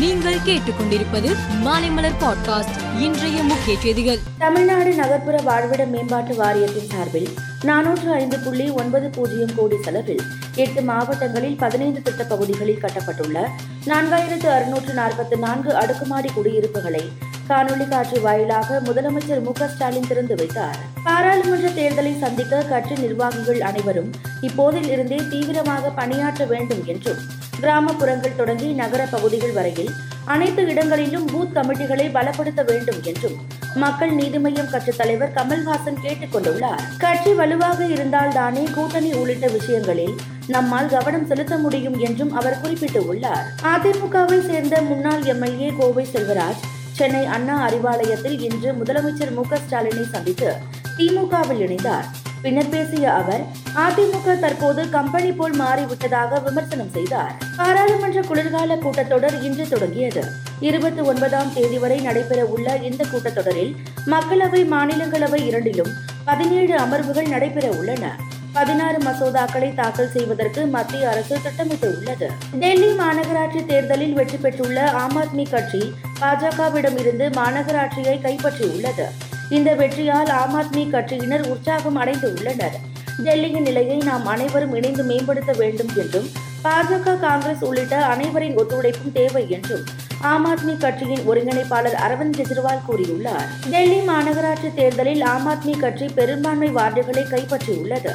நீங்கள் கேட்டுக்கொண்டிருப்பது மாலைமலர் பாட்காஸ்ட் இன்றைய முக்கிய செய்திகள். தமிழ்நாடு நகர்ப்புற வாழ்விட மேம்பாட்டு வாரியத்தின் சார்பில் நானூற்று ஐந்து புள்ளி ஒன்பது பூஜ்ஜியம் கோடி செலவில் எட்டு மாவட்டங்களில் பதினைந்து திட்ட பகுதிகளில் கட்டப்பட்டுள்ள நான்காயிரத்து அறுநூற்று நாற்பத்தி நான்கு அடுக்குமாடி குடியிருப்புகளை காணொலி காட்சி வாயிலாக முதலமைச்சர் மு ஸ்டாலின் திறந்து வைத்தார். பாராளுமன்ற தேர்தலை சந்திக்க கட்சி நிர்வாகிகள் அனைவரும் இப்போதில் இருந்தே தீவிரமாக பணியாற்ற வேண்டும் என்றும் கிராமப்புறங்கள் தொடங்கி நகர பகுதிகள் வரையில் அனைத்து இடங்களிலும் பூத் கமிட்டிகளை பலப்படுத்த வேண்டும் என்றும் மக்கள் நீதி மய்யம் கட்சித் தலைவர் கமல்ஹாசன் கேட்டுக் கொண்டுள்ளார். கட்சி வலுவாக இருந்தால்தானே கூட்டணி உள்ளிட்ட விஷயங்களில் நம்மால் கவனம் செலுத்த முடியும் என்றும் அவர் குறிப்பிட்டுள்ளார். அதிமுகவை சேர்ந்த முன்னாள் எம்எல்ஏ கோவை செல்வராஜ் சென்னை அண்ணா அறிவாலயத்தில் இன்று முதலமைச்சர் மு க ஸ்டாலினை சந்தித்து திமுகவில் இணைந்தார். பின்னர் பேசிய அவர் அதிமுக தற்போது கம்பெனி போல் மாறிவிட்டதாக விமர்சனம் செய்தார். பாராளுமன்ற குளிர்கால கூட்டத்தொடர் இன்று தொடங்கியது. இருபத்தி ஒன்பதாம் தேதி வரை நடைபெற உள்ள இந்த கூட்டத்தொடரில் மக்களவை மாநிலங்களவை இரண்டிலும் பதினேழு அமர்வுகள் நடைபெற உள்ளன. பதினாறு மசோதாக்களை தாக்கல் செய்வதற்கு மத்திய அரசு திட்டமிட்டு உள்ளது. டெல்லி மாநகராட்சி தேர்தலில் வெற்றி பெற்றுள்ள ஆம் ஆத்மி கட்சி பாஜகவிடம் இருந்து மாநகராட்சியை கைப்பற்றியுள்ளது. இந்த வெற்றியால் ஆம் ஆத்மி கட்சியினர் உற்சாகம் அடைந்து உள்ளனர். டெல்லியின் நிலையை நாம் அனைவரும் இணைந்து மேம்படுத்த வேண்டும் என்றும் பாஜக காங்கிரஸ் உள்ளிட்ட அனைவரின் ஒத்துழைப்பும் தேவை என்றும் ஆம் ஆத்மி கட்சியின் ஒருங்கிணைப்பாளர் அரவிந்த் கெஜ்ரிவால் கூறியுள்ளார். டெல்லி மாநகராட்சி தேர்தலில் ஆம் ஆத்மி கட்சி பெரும்பான்மை வார்டுகளை கைப்பற்றியுள்ளது.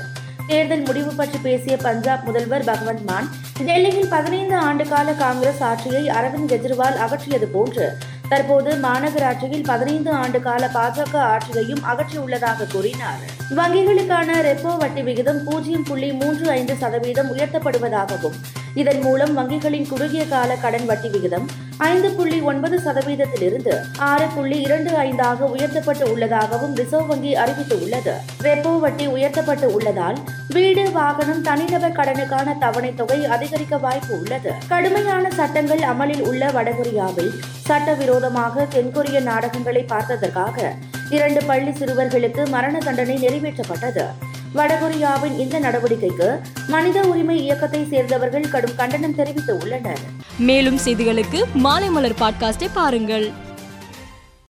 தேர்தல் முடிவு பற்றி பேசிய பஞ்சாப் முதல்வர் பகவந்த் மான் டெல்லியில் பதினைந்து ஆண்டுகால காங்கிரஸ் ஆட்சியை அரவிந்த் கெஜ்ரிவால் அகற்றியது போன்று தற்போது மாநகராட்சியில் பதினைந்து ஆண்டு கால பாஜக ஆட்சியையும் அகற்றியுள்ளதாக கூறினார். வங்கிகளுக்கான ரெப்போ வட்டி விகிதம் பூஜ்ஜியம் புள்ளி மூன்று ஐந்து சதவீதம் உயர்த்தப்படுவதாகவும் இதன் மூலம் வங்கிகளின் குறுகிய கால கடன் வட்டி விகிதம் ஐந்து புள்ளி ஒன்பது சதவீதத்திலிருந்து ஆறு புள்ளி இரண்டு ஐந்தாக உயர்த்தப்பட்டு உள்ளதாகவும் ரிசர்வ் வங்கி அறிவித்துள்ளது. ரெப்போ வட்டி உயர்த்தப்பட்டு உள்ளதால் வீடு வாகனம் தனிநபர் கடனுக்கான தவணை தொகை அதிகரிக்க வாய்ப்பு உள்ளது. கடுமையான சட்டங்கள் அமலில் உள்ள வடகொரியாவில் சட்டவிரோதமாக தென்கொரிய நாடகங்களை பார்த்ததற்காக இரண்டு பள்ளி சிறுவர்களுக்கு மரண தண்டனை நிறைவேற்றப்பட்டது. வடகொரியாவின் இந்த நடவடிக்கைக்கு மனித உரிமை இயக்கத்தை சேர்ந்தவர்கள் கடும் கண்டனம் தெரிவித்து உள்ளனர். மேலும் செய்திகளுக்கு மாலை மலர் பாட்காஸ்டை பாருங்கள்.